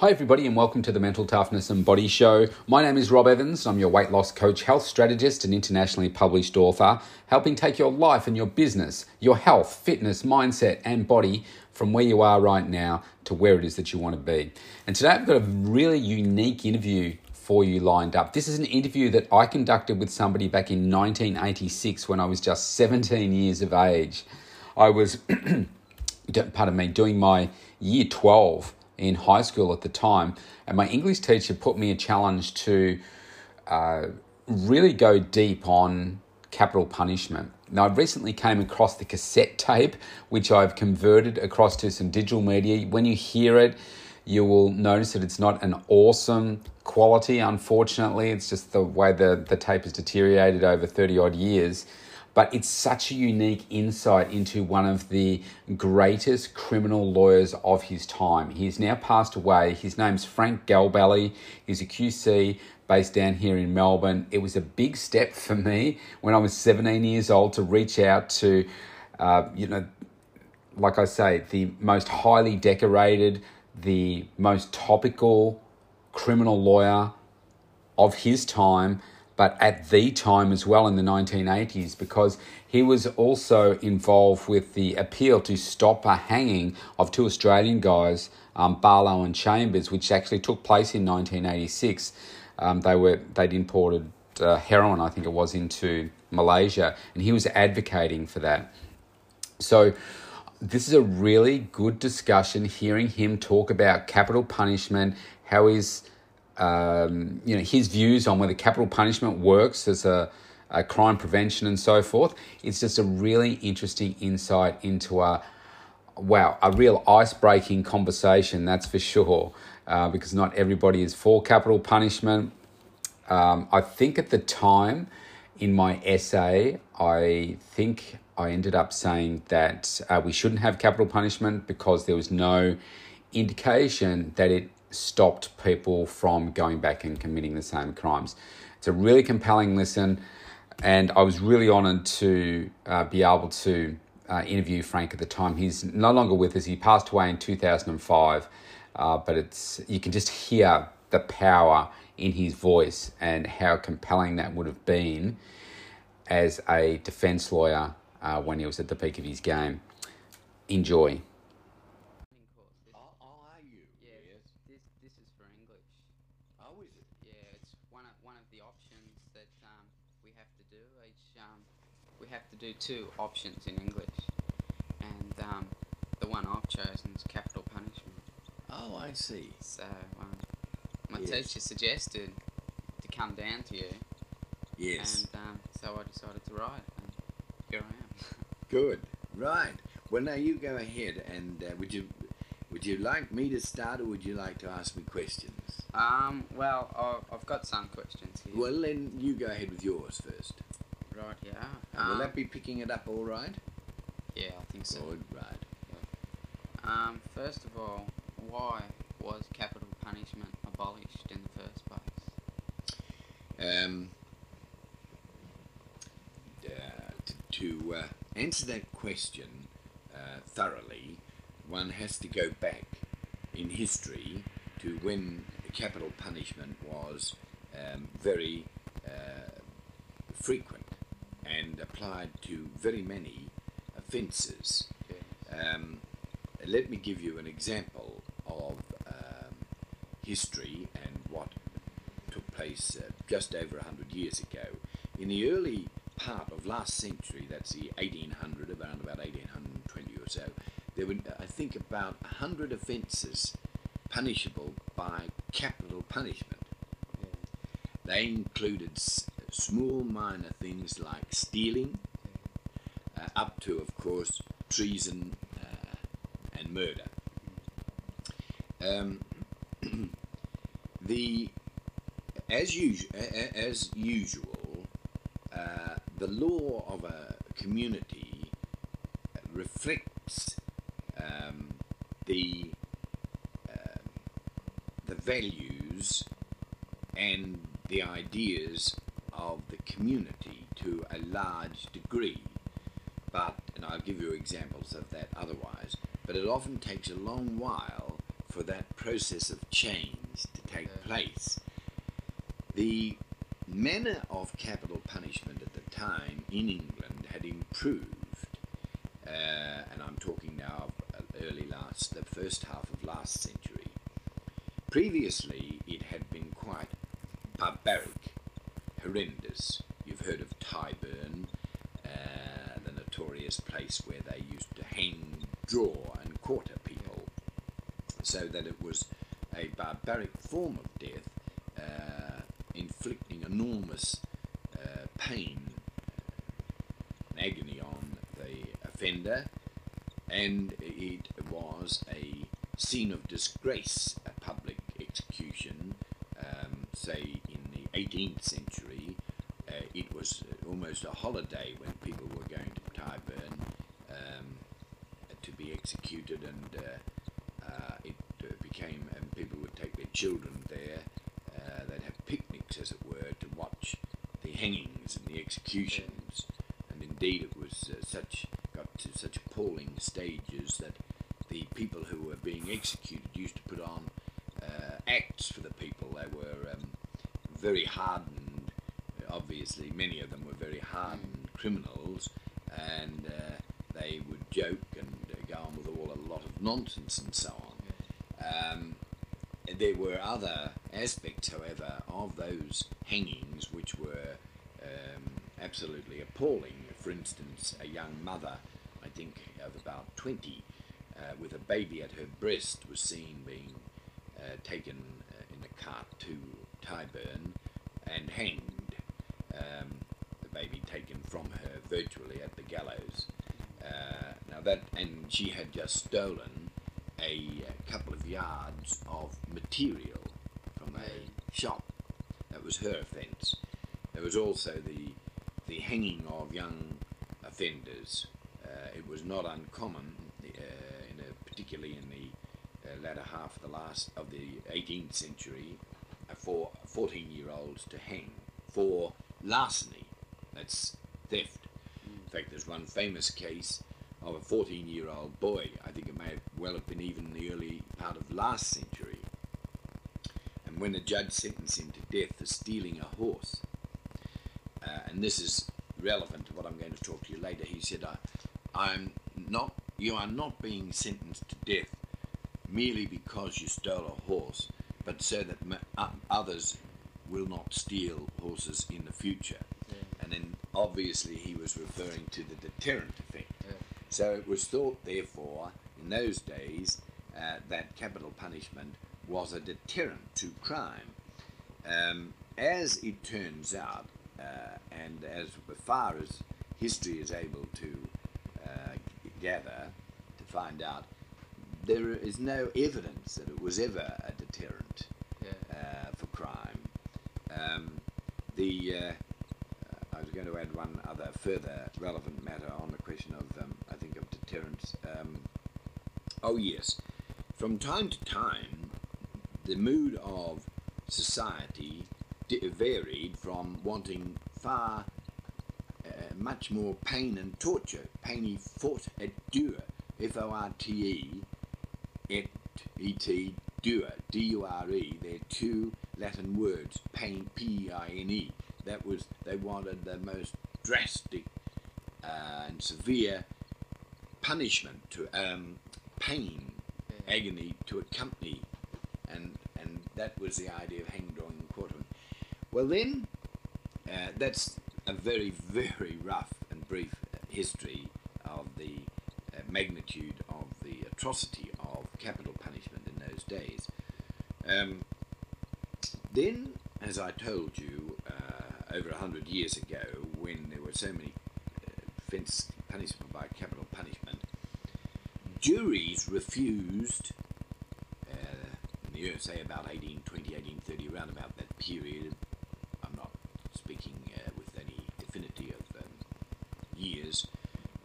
Hi, everybody, and welcome to the Mental Toughness and Body Show. My name is Rob Evans. I'm your weight loss coach, health strategist, and internationally published author, helping take your life and your business, your health, fitness, mindset, and body from where you are right now to where it is that you want to be. And today I've got a really unique interview for you lined up. This is an interview that I conducted with somebody back in 1986 when I was just 17 years of age. I was, pardon me, doing my year 12 in high school at the time, and my English teacher put me a challenge to uh, really go deep on capital punishment. Now, I recently came across the cassette tape, which I've converted across to some digital media. When you hear it, you will notice that it's not an awesome quality, unfortunately. It's just the way the, the tape has deteriorated over 30 odd years but it's such a unique insight into one of the greatest criminal lawyers of his time. He's now passed away. His name's Frank Galbally. He's a QC based down here in Melbourne. It was a big step for me when I was 17 years old to reach out to, uh, you know, like I say, the most highly decorated, the most topical criminal lawyer of his time but at the time as well in the 1980s, because he was also involved with the appeal to stop a hanging of two Australian guys, um, Barlow and Chambers, which actually took place in 1986. Um, they were they'd imported uh, heroin, I think it was, into Malaysia, and he was advocating for that. So this is a really good discussion. Hearing him talk about capital punishment, how he's um, you know, his views on whether capital punishment works as a, a, crime prevention and so forth. It's just a really interesting insight into a wow, a real ice breaking conversation, that's for sure, uh, because not everybody is for capital punishment. Um, I think at the time in my essay, I think I ended up saying that uh, we shouldn't have capital punishment because there was no indication that it stopped people from going back and committing the same crimes. It's a really compelling listen, and I was really honoured to uh, be able to uh, interview Frank at the time. He's no longer with us. He passed away in 2005, uh, but it's you can just hear the power in his voice and how compelling that would have been as a defence lawyer uh, when he was at the peak of his game. Enjoy. Two options in English, and um, the one I've chosen is capital punishment. Oh, I see. So um, my yes. teacher suggested to come down to you. Yes. And um, so I decided to write, and here I am. Good. Right. Well, now you go ahead, and uh, would you would you like me to start, or would you like to ask me questions? Um. Well, I've got some questions here. Well, then you go ahead with yours first. Right, yeah. And will um, that be picking it up all right? Yeah, I think so. Good, right. Yeah. Um, first of all, why was capital punishment abolished in the first place? Um, uh, to, to uh, answer that question uh, thoroughly, one has to go back in history to when capital punishment was um, very uh, frequent and applied to very many offences. Um, let me give you an example of um, history and what took place uh, just over 100 years ago. In the early part of last century, that's the 1800, around about 1820 or so, there were, I think, about 100 offences punishable by capital punishment. They included small minor things like stealing, uh, up to, of course, treason uh, and murder. Um, the as, usu- as usual, uh, the law of a community reflects um, the uh, the values and the ideas community to a large degree. But, and I'll give you examples of that otherwise, but it often takes a long while for that process of change to take place. The manner of capital punishment at the time in England had improved, uh, and I'm talking now of uh, early last, the first half of last century. Previously, it had been quite barbaric, horrendous. You've heard of Tyburn, uh, the notorious place where they used to hang, draw, and quarter people, so that it was a barbaric form of death, uh, inflicting enormous uh, pain and agony on the offender, and it was a scene of disgrace, a public execution, um, say in the 18th century. Was almost a holiday when people were going to Tyburn um, to be executed, and uh, uh, it uh, became, and people would take their children there. Uh, they'd have picnics, as it were, to watch the hangings and the executions. And indeed, it was uh, such got to such appalling stages that the people who were being executed used to put on acts for the people. They were um, very hardened. Many of them were very hardened criminals, and uh, they would joke and uh, go on with all a lot of nonsense and so on. Um, there were other aspects, however, of those hangings which were um, absolutely appalling. For instance, a young mother, I think of about 20, uh, with a baby at her breast, was seen being uh, taken uh, in a cart to Tyburn and hanged. Um, the baby taken from her virtually at the gallows. Uh, now that, and she had just stolen a, uh couple of yards of material from a shop. That was her offence. There was also the the hanging of young offenders. Uh, it was not uncommon, uh, in a, particularly in the uh, latter half of the last of the 18th century, for 14-year-olds to hang for larceny. That's theft. In fact, there's one famous case of a 14-year-old boy. I think it may have well have been even in the early part of last century. And when the judge sentenced him to death for stealing a horse, uh, and this is relevant to what I'm going to talk to you later. He said, I, "I'm not. You are not being sentenced to death merely because you stole a horse, but so that others will not steal horses in the future." Yeah. And then obviously he was referring to the deterrent effect. Yeah. So it was thought, therefore, in those days, uh, that capital punishment was a deterrent to crime. Um, as it turns out, uh, and as far as history is able to uh, gather, to find out, there is no evidence that it was ever a deterrent further relevant matter on the question of um, I think of deterrence. Um, oh yes, from time to time, the mood of society varied from wanting far uh, much more pain and torture. Peine forte et dure, F O R T E, et E T dure, D U R E. They're two Latin words, pain, P I N E. That was they wanted the most drastic uh, and severe punishment to um, pain, agony to accompany, and and that was the idea of hang, drawing, and quartering. Well, then, uh, that's a very very rough and brief history of the uh, magnitude of the atrocity of capital punishment in those days. Um, then, as I told you uh, over a hundred years ago, when there were so many uh, offence punishment by capital punishment, juries refused, uh, in the year, say about 1820, 1830, around about that period, I'm not speaking uh, with any definity of um, years,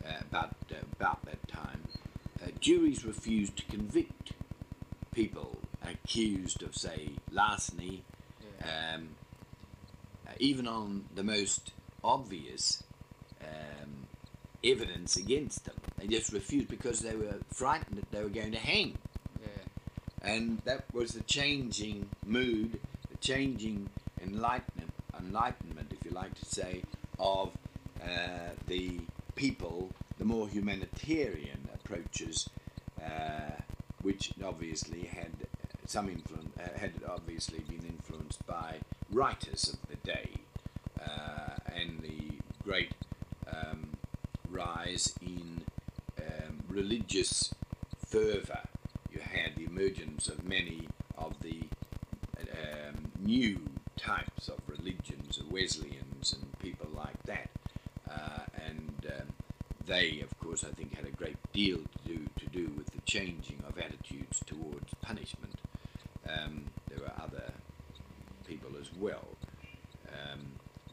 uh, about, uh, about that time, uh, juries refused to convict people accused of, say, larceny, Yeah. um, uh, even on the most obvious um, evidence against them. They just refused because they were frightened that they were going to hang. yeah. and that was the changing mood, the changing enlightenment, enlightenment, if you like to say, of uh, the people, the more humanitarian approaches, uh, which obviously had some influence, uh, had obviously been influenced by writers of the day, and the great um, rise in um, religious fervour. You had the emergence of many of the um, new types of religions, Wesleyans and people like that. Uh, and um, they, of course, I think had a great deal to do, to do with the changing of attitudes towards punishment. Um, there were other people as well. Um,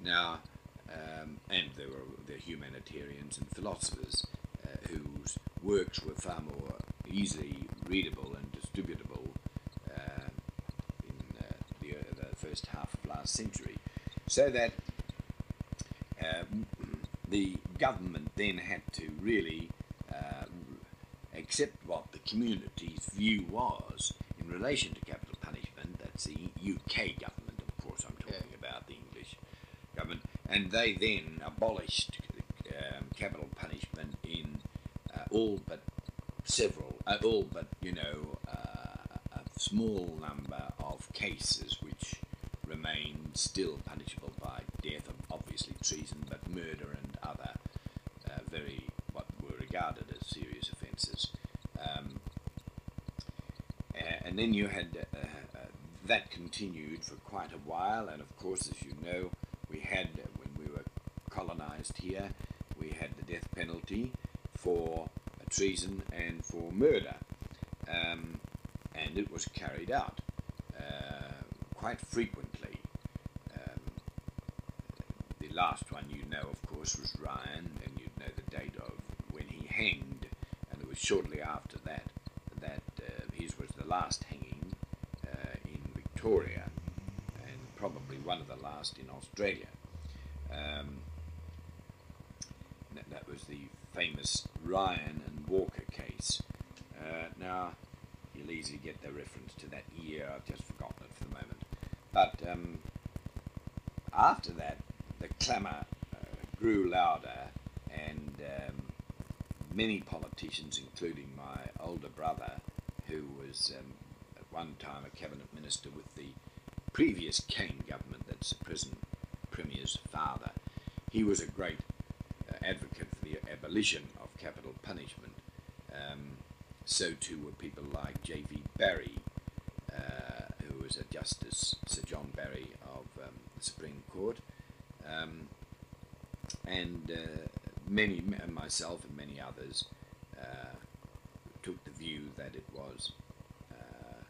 now, um, and there were the humanitarians and philosophers uh, whose works were far more easily readable and distributable uh, in uh, the, uh, the, first half of last century. So that uh, the government then had to really uh, accept what the community's view was in relation to capital punishment. That's the UK government, of course, I'm talking yeah. about the English government. And they then abolished um, capital punishment in uh, all but several, uh, all but, you know, uh, a small number of cases which remain still punishable by death, obviously treason, but murder and other uh, very, what were regarded as serious offences. Um, and then you had uh, uh, that continued for quite a while, and of course, as you know, we had, when we were colonized here, we had the death penalty for treason and for murder. Um, and it was carried out uh, quite frequently. Um, the last one you know, of course, was Ryan, and you'd know the date of when he hanged, and it was shortly after that that uh, his was the last hanging uh, in Victoria, and probably one of the last in Australia. Um, that, that, was the famous Ryan and Walker case. Uh, now, you'll easily get the reference to that year, I've just forgotten it for the moment. But um, after that, the clamour uh, grew louder, and um, many politicians, including my older brother, who was um, at one time a cabinet minister with the previous Cain government, that's the present Premier's father, he was a great uh, advocate for the abolition of capital punishment. Um, so too were people like J.V. Barry, uh, who was a Justice, Sir John Barry of um, the Supreme Court, um, and uh, many, myself and many others, uh, took the view that it was uh,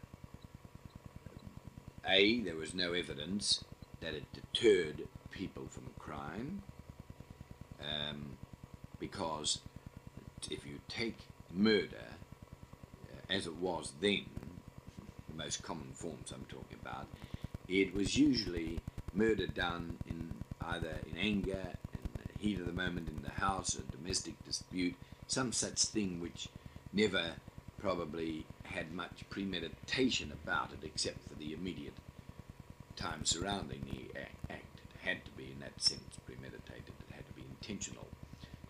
a there was no evidence that it deterred people from crime, um, because if you take murder as it was then, the most common forms I'm talking about, it was usually murder done in either in anger, in the heat of the moment in the house, a domestic dispute, some such thing which never probably had much premeditation about it except for the immediate time surrounding the act. It had to be, in that sense, premeditated. It had to be intentional.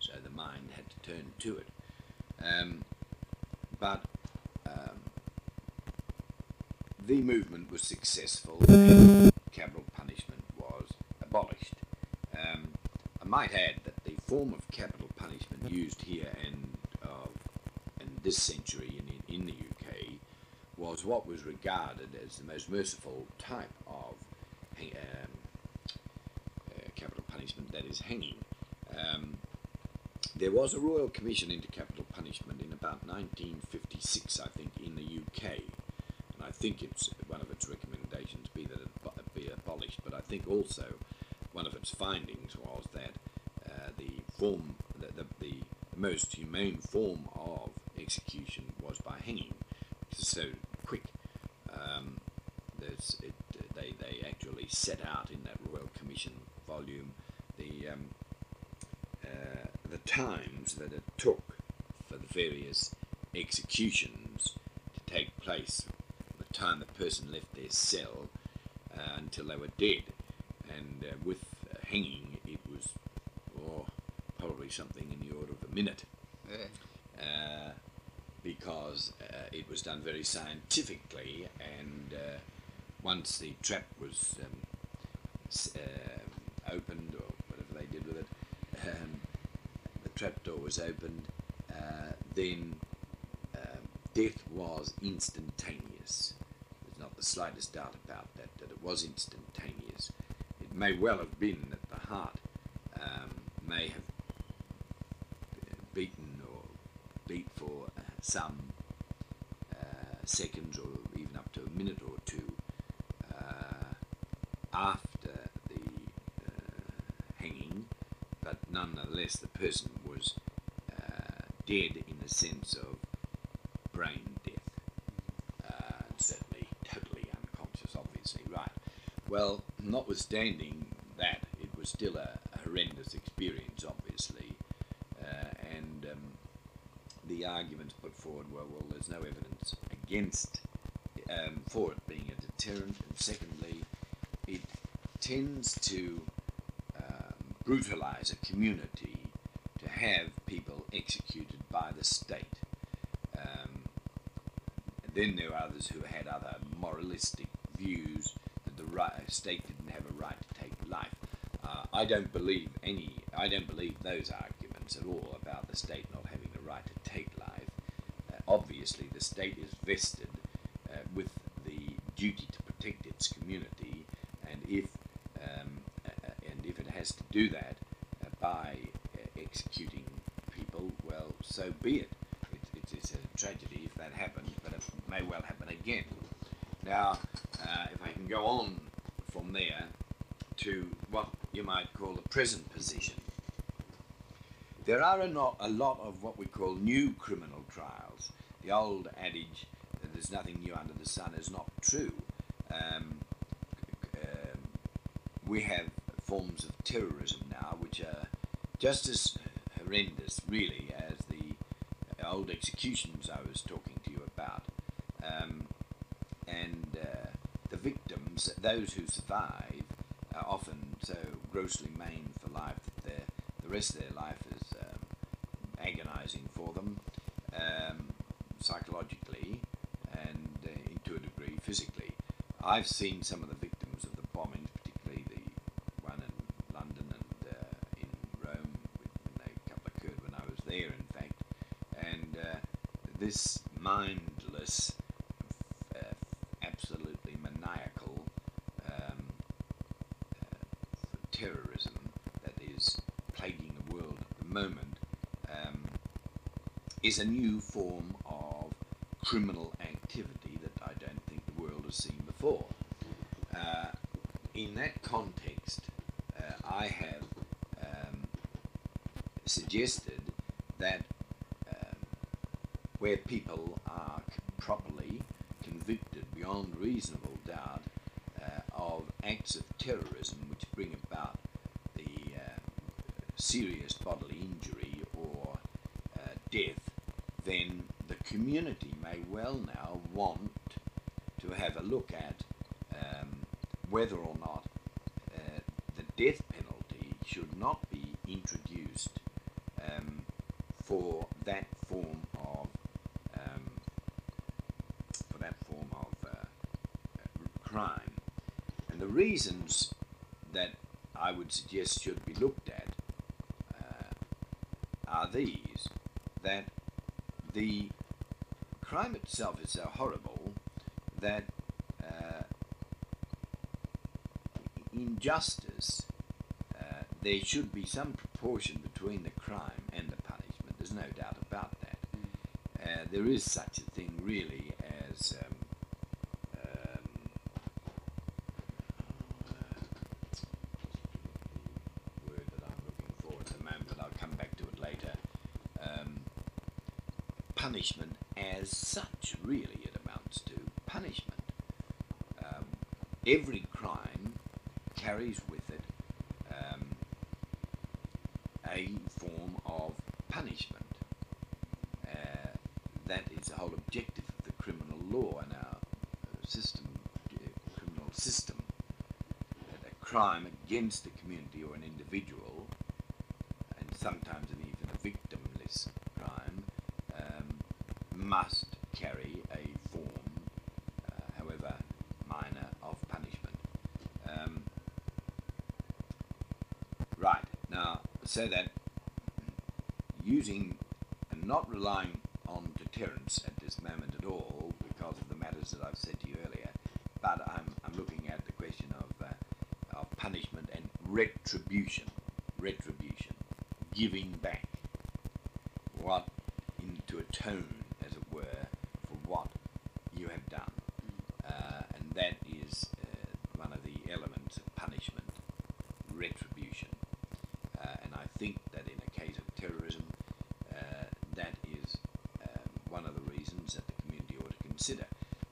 So the mind had to turn to it. Um, but the movement was successful and capital punishment was abolished. Um, I might add that the form of capital punishment used here and uh, in this century in, in the UK was what was regarded as the most merciful type of um, uh, capital punishment, that is hanging. Um, there was a Royal Commission into Capital Punishment in about 1956, I think, in the UK, I think it's one of its recommendations be that it be abolished. But I think also one of its findings was that uh, the form, the, the, the, most humane form of execution was by hanging, is so quick. Um, it, they they actually set out in that Royal Commission volume the um, uh, the times that it took for the various executions to take place time the person left their cell uh, until they were dead. And uh, with uh, hanging, it was oh, probably something in the order of a minute Yeah. uh, because uh, it was done very scientifically, and uh, once the trap was um, uh, opened, or whatever they did with it, um, the trapdoor was opened, uh, then um, death was instantaneous. The slightest doubt about that, that it was instantaneous. It may well have been that the heart um, may have beaten or beat for uh, some uh, seconds or even up to a minute or two uh, after the uh, hanging, but nonetheless the person was uh, dead Well, notwithstanding that, it was still a, horrendous experience, obviously, uh, and um, the arguments put forward were, well, there's no evidence against um, for it being a deterrent, and secondly, it tends to um, brutalize a community to have people executed by the state. Um, then there are others who had other moralistic views right, state didn't have a right to take life. Uh, I don't believe any. I don't believe those arguments at all about the state not having the right to take life. Uh, obviously, the state is vested uh, with the duty to protect its community, and if um, uh, and if it has to do that uh, by uh, executing people, well, so be it. it, it it's a tragedy if that happens, but it may well happen again. Now, if I can go on from there to what you might call the present position. There are a, not, a lot of what we call new criminal trials. The old adage that there's nothing new under the sun is not true. Um, um, we have forms of terrorism now which are just as horrendous, really, as the old executions I was talking to you about. Um, and uh, the victims, those who survive, are often so grossly maimed for life that the rest of their life is um, agonizing for them um, psychologically and uh, to a degree physically. I've seen some of the is a new form of criminal activity that I don't think the world has seen before. Uh, in that context, uh, I have um, suggested that um, where people are properly convicted beyond reasonable doubt uh, of acts of terrorism which bring about the uh, serious bodily injury or uh, death, then the community may well now want to have a look at um, whether or not uh, the death penalty should not be introduced um, for that form of um, for that form of uh, crime. And the reasons that I would suggest should be looked at the crime itself is so horrible that uh, in justice uh, there should be some proportion between the crime and the punishment. There's no doubt about that. Uh, there is such a thing, really, punishment as such, really, it amounts to punishment. Um, every crime carries with it um, a form of punishment. Uh, that is the whole objective of the criminal law and our uh, system, uh, criminal system. That a crime against a community or an individual, and sometimes so that using and not relying on deterrence at this moment at all because of the matters that I've said to you earlier, but I'm, I'm looking at the question of, uh, of punishment and retribution. Retribution. Giving back. What, into a tone,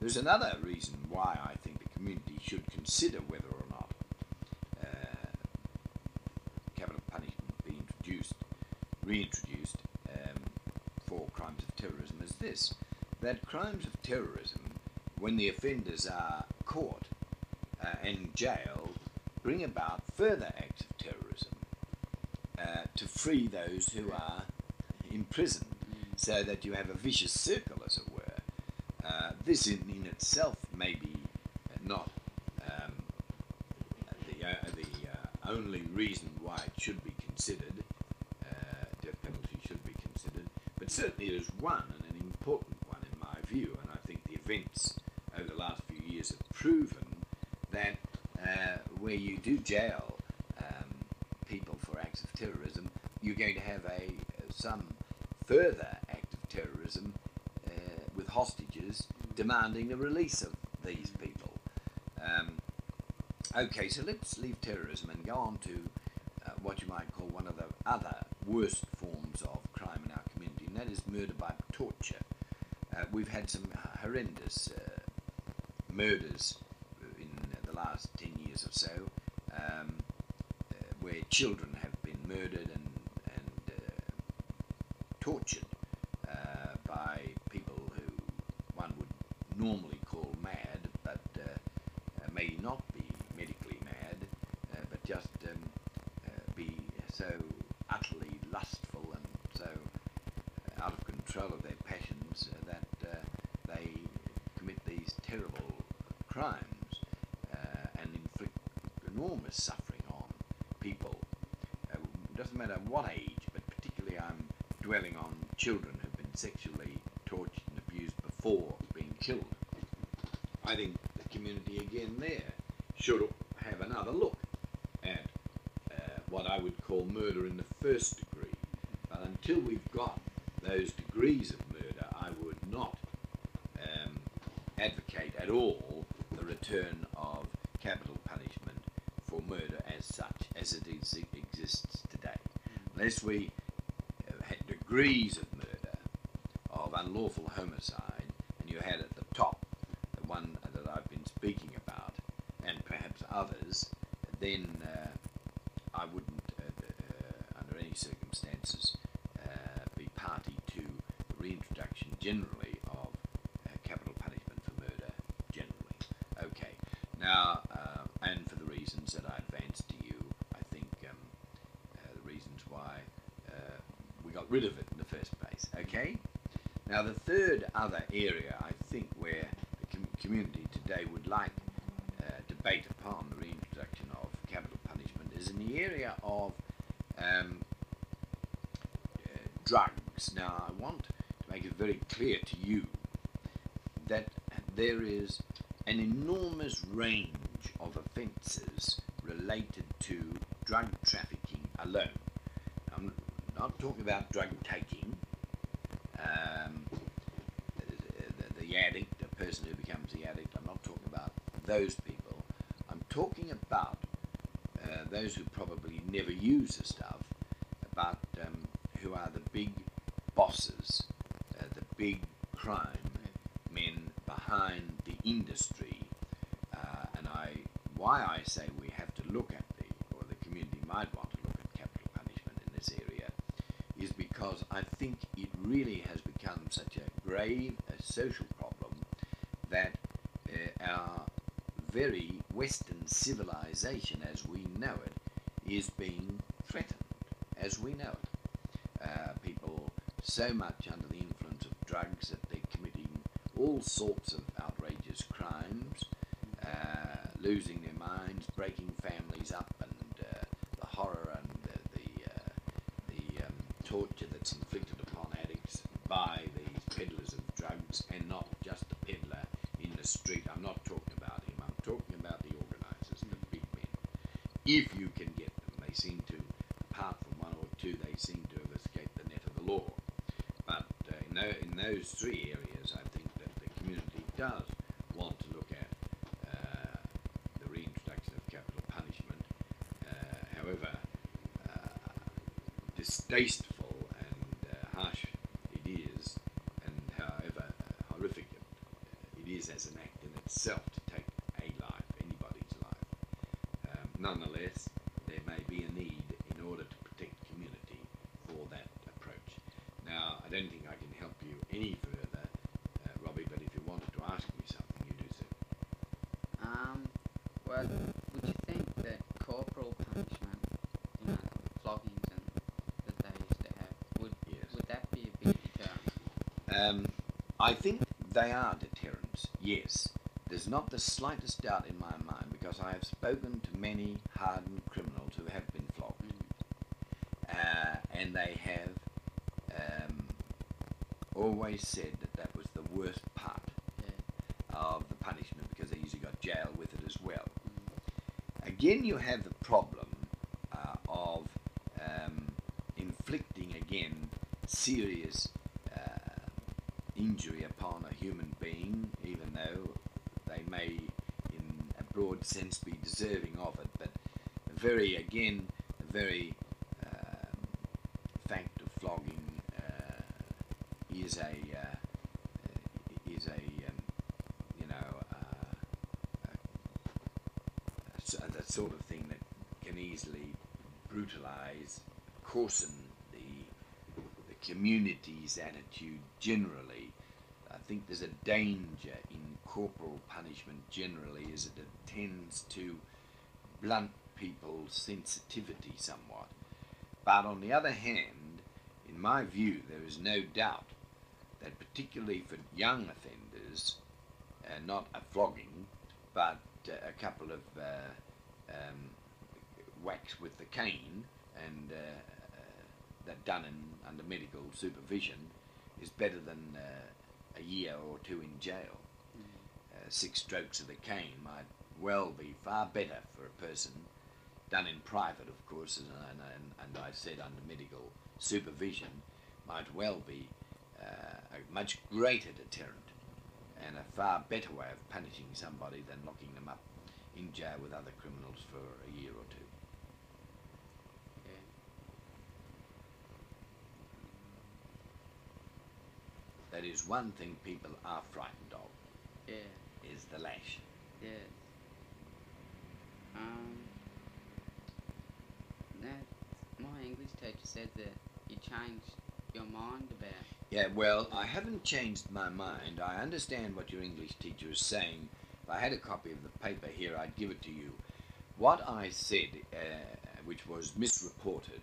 There's another reason why I think the community should consider whether or not uh, capital punishment be introduced, reintroduced um, for crimes of terrorism is this that crimes of terrorism, when the offenders are caught uh, and jailed, bring about further acts of terrorism uh, to free those who are imprisoned, so that you have a vicious circle, as it were. Uh, this in, itself may be not um, the, uh, the uh, only reason why it should be considered, uh, death penalty should be considered, but certainly it is one and an important one in my view, and I think the events over the last few years have proven that uh, where you do jail um, people for acts of terrorism, you're going to have a some further act of terrorism uh, with hostages demanding the release of these people. Um, okay, so let's leave terrorism and go on to uh, what you might call one of the other worst forms of crime in our community, and that is murder by torture. Uh, we've had some horrendous uh, murders in the last 10 years or so, um, uh, where children control of their passions uh, that uh, they commit these terrible crimes uh, and inflict enormous suffering on people. Uh, doesn't matter what age, but particularly I'm dwelling on children who've been sexually tortured and abused before being killed. I think the community again there should have another look at uh, what I would call murder in the first degree. But until we've got those degrees of murder, I would not um, advocate at all the return of capital punishment for murder as such, as it is, exists today. Unless we uh, had degrees of murder, of unlawful homicide, and you had at the top the one that I've been speaking about, and perhaps others, then uh, I wouldn't, uh, uh, under any circumstances, uh, be party to the reintroduction generally of uh, capital punishment for murder generally. Okay, now, uh, and for the reasons that I advanced to you, I think um, uh, the reasons why uh, we got rid of it in the first place. Okay? Now, the third other area I think where the com- community today would like uh, debate upon the reintroduction of capital punishment is in the area of um, uh, drugs. Now, I want to make it very clear to you that there is an enormous range of offences related to drug trafficking alone. I'm not talking about drug taking, um, the, the, the addict, the person who becomes the addict. I'm not talking about those people. I'm talking about uh, those who probably never use the stuff, but um, who are the big bosses, uh, the big crime men behind the industry. Uh, and I, why I say we have to look at the, or the community might want to look at capital punishment in this area, is because I think it really has become such a grave a social very Western civilization as we know it is being threatened as we know it. Uh, people so much under the influence of drugs that they're committing all sorts of outrageous crimes, uh, losing their minds, breaking families up, and uh, the horror and the the, uh, the um, torture that's inflicted upon addicts by these peddlers of drugs, and not just the peddler in the street. I'm not talking If you can get them, they seem to, apart from one or two, they seem to have escaped the net of the law. But uh, in, tho- in those three areas, I think that the community does want to look at uh, the reintroduction of capital punishment. Uh, however, uh, distasteful and uh, harsh it is, and however uh, horrific it, it is as an act in itself to take a life, anybody's life. Um, nonetheless, there may be a need in order to protect community for that approach. Now, I don't think I can help you any further, uh, Robbie, but if you wanted to ask me something, you do so. Um, well, would you think that corporal punishment, you know, the floggings and that they used to have, would Yes. would that be a big deterrent? Um, I think they are deterrents, yes. There's not the slightest doubt in my mind because I have spoken to many hardened criminals who have been flogged. Uh, and they have um, always said Again, you have the problem uh, of um, inflicting again serious uh, injury upon a human being, even though they may, in a broad sense, be deserving of it. But very, again, brutalize, coarsen the the community's attitude generally. I think there's a danger in corporal punishment generally, as it tends to blunt people's sensitivity somewhat. But on the other hand, in my view, there is no doubt that particularly for young offenders, uh, not a flogging, but uh, a couple of uh, um, whacks with the cane and uh, uh, that done in, under medical supervision is better than uh, a year or two in jail. Uh, six strokes of the cane might well be far better for a person done in private, of course, and, and, and, and I said under medical supervision, might well be uh, a much greater deterrent and a far better way of punishing somebody than locking them up in jail with other criminals for a year or two. Yeah. That is one thing people are frightened of, Yeah. is the lash. Yes. Um. Now, my English teacher said that you changed your mind about. Yeah, well, I haven't changed my mind. I understand what your English teacher is saying. If I had a copy of the paper here, I'd give it to you. What I said, uh, which was misreported,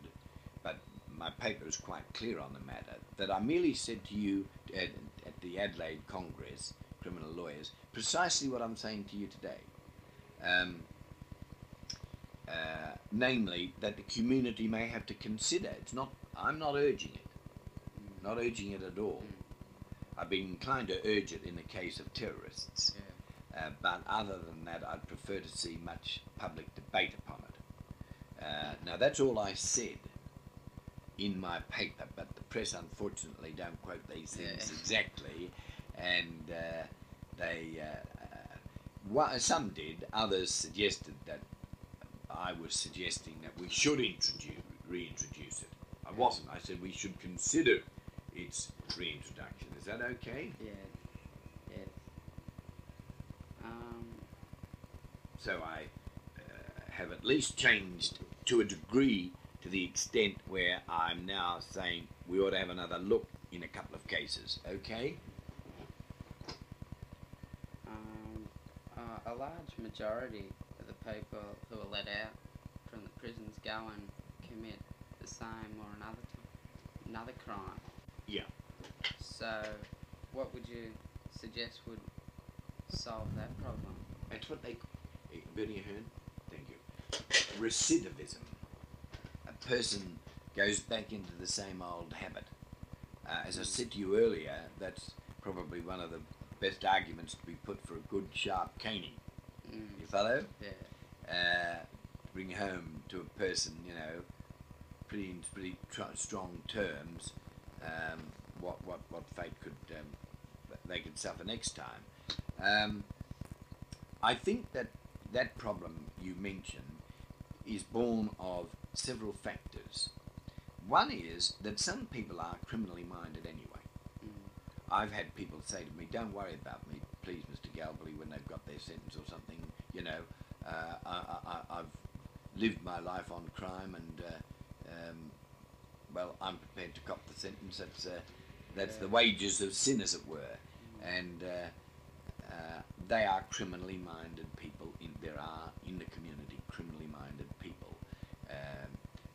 but my paper is quite clear on the matter, that I merely said to you at, at the Adelaide Congress, criminal lawyers, precisely what I'm saying to you today. Um, uh, namely, that the community may have to consider. It's not. I'm not urging it. Not urging it at all. I've been inclined to urge it in the case of terrorists. Yeah. Uh, but other than that, I'd prefer to see much public debate upon it. Uh, now, that's all I said in my paper, but press unfortunately don't quote these things Yeah. exactly, and uh, they uh, uh, some did, others suggested that I was suggesting that we should introduce reintroduce it. I wasn't. I said we should consider its reintroduction. Is that okay? Yeah. Yes. Um. So I uh, have at least changed to a degree to the extent where I'm now saying we ought to have another look in a couple of cases. Okay? Um. Uh, a large majority of the people who are let out from the prisons go and commit the same or another t- another crime. Yeah. So, what would you suggest would solve that problem? That's what they. eh, Bernie Ahern, thank you. Recidivism. A person goes back into the same old habit. Uh, as I said to you earlier, that's probably one of the best arguments to be put for a good sharp caning. Mm, You follow? yeah. Uh, bring home to a person, you know, pretty in pretty tr- strong terms, um, what what what fate could um, they could suffer next time. Um, I think that that problem you mentioned is born of several factors. One is that some people are criminally minded anyway. Mm, I've had people say to me, "Don't worry about me, please, Mr. Galbally, when they've got their sentence or something. You know, uh, I, I've lived my life on crime, and uh, um, well, I'm prepared to cop the sentence. That's uh, that's the wages of sin, as it were, and uh, uh, they are criminally minded people. In there are in the community criminally minded people. Um,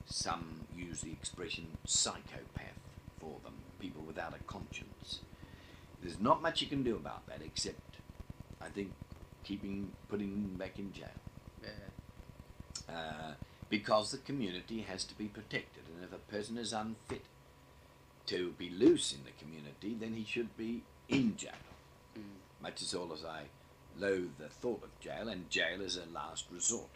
some use the expression psychopath for them, people without a conscience. There's not much you can do about that except, I think, keeping putting them back in jail. yeah. Uh, because the community has to be protected, and if a person is unfit to be loose in the community, then he should be in jail. Mm, Much as all as I loathe the thought of jail, and jail is a last resort.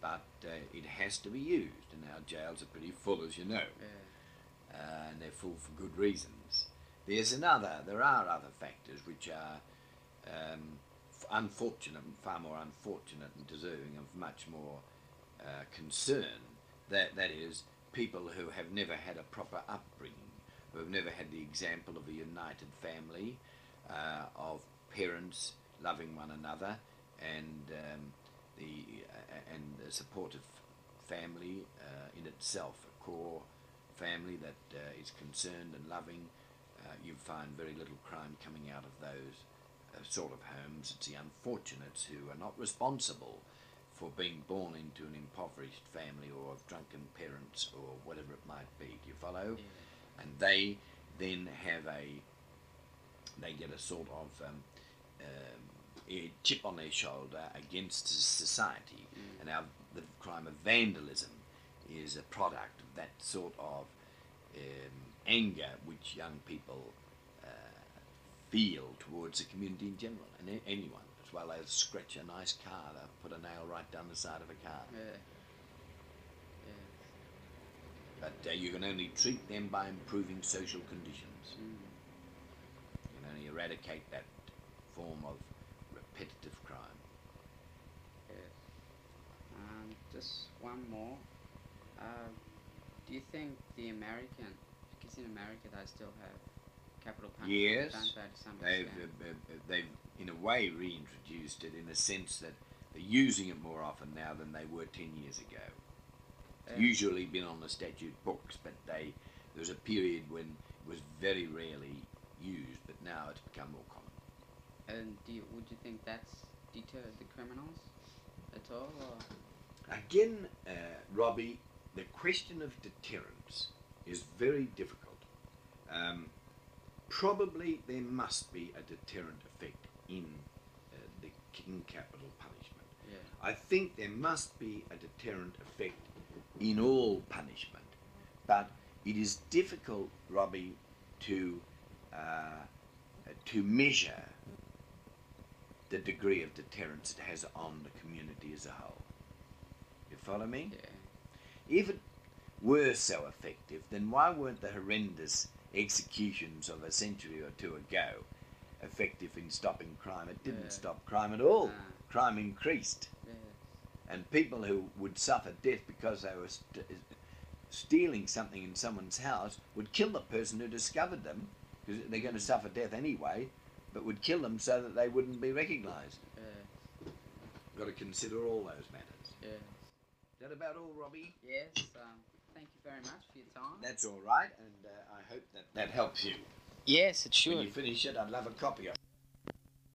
But uh, it has to be used, and our jails are pretty full, as you know yeah. uh, and they're full for good reasons. There's another, there are other factors which are um, unfortunate, far more unfortunate and deserving of much more uh, concern. That, that is, people who have never had a proper upbringing, who have never had the example of a united family, uh, of parents loving one another, and um, the uh, and a supportive family uh, in itself, a core family that uh, is concerned and loving, uh, you find very little crime coming out of those uh, sort of homes. It's the unfortunates who are not responsible for being born into an impoverished family or of drunken parents or whatever it might be. Do you follow? Yeah. And they then have a, they get a sort of um, um, a chip on their shoulder against society. Mm. And our, the crime of vandalism is a product of that sort of um, anger which young people uh, feel towards the community in general and anyone, as well as scratch a nice car, they'll put a nail right down the side of a car. Yeah. Yeah. But uh, you can only treat them by improving social conditions. Mm. You can only eradicate that form of repetitive crime. Yes. Um, just one more. Uh, do you think the American, because in America they still have capital punishment, Yes, they, some They've, they've, in a way, reintroduced it in the sense that they're using it more often now than they were 10 years ago. It's usually been on the statute books, but they there was a period when it was very rarely used, but now it's become more common. And do you, would you think that's deterred the criminals at all? Or? Again, uh, Robbie, the question of deterrence is very difficult. Um, probably there must be a deterrent effect in uh, the in capital punishment. Yeah. I think there must be a deterrent effect in all punishment, but it is difficult, Robbie, to uh, to measure the degree of deterrence it has on the community as a whole. Follow me? Yeah. If it were so effective, then why weren't the horrendous executions of a century or two ago effective in stopping crime? It didn't Yeah. stop crime at all. Ah. Crime increased. Yes. And people who would suffer death because they were st- stealing something in someone's house would kill the person who discovered them, because they're going to suffer death anyway, but would kill them so that they wouldn't be recognised. Yeah. Got to consider all those matters. Yes. That about all, Robbie? Yes. Um, thank you very much for your time. That's all right, and uh, I hope that that helps you. yes, it should. When you finish it, I'd love a copy of it.